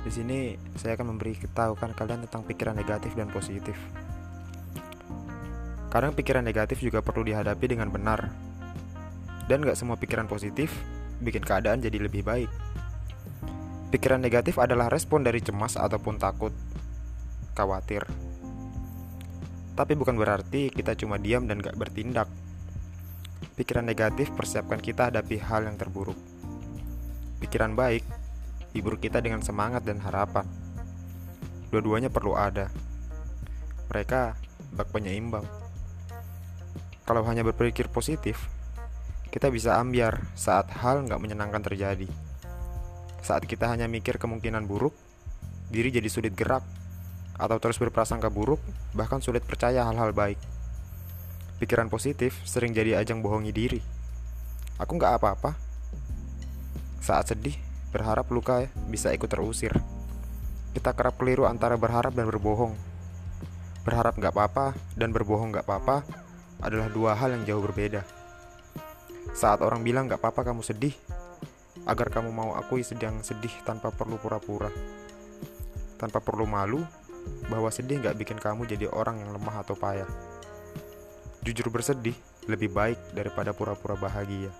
Di sini saya akan memberi ketahukan kalian tentang pikiran negatif dan positif. Kadang pikiran negatif juga perlu dihadapi dengan benar. Dan gak semua pikiran positif bikin keadaan jadi lebih baik. Pikiran negatif adalah respon dari cemas ataupun takut, khawatir. Tapi bukan berarti kita cuma diam dan gak bertindak. Pikiran negatif persiapkan kita hadapi hal yang terburuk. Pikiran baik hibur kita dengan semangat dan harapan. Dua-duanya perlu ada. Mereka bak penyeimbang. Kalau hanya berpikir positif, kita bisa ambiar saat hal nggak menyenangkan terjadi. Saat kita hanya mikir kemungkinan buruk, diri jadi sulit gerak, atau terus berprasangka buruk, bahkan sulit percaya hal-hal baik. Pikiran positif sering jadi ajang bohongi diri. Aku nggak apa-apa. Saat sedih, berharap luka bisa ikut terusir. Kita kerap keliru antara berharap dan berbohong. Berharap nggak apa-apa dan berbohong nggak apa-apa adalah dua hal yang jauh berbeda. Saat orang bilang nggak apa-apa kamu sedih, agar kamu mau akui sedang sedih tanpa perlu pura-pura, tanpa perlu malu bahwa sedih nggak bikin kamu jadi orang yang lemah atau payah. Jujur bersedih lebih baik daripada pura-pura bahagia.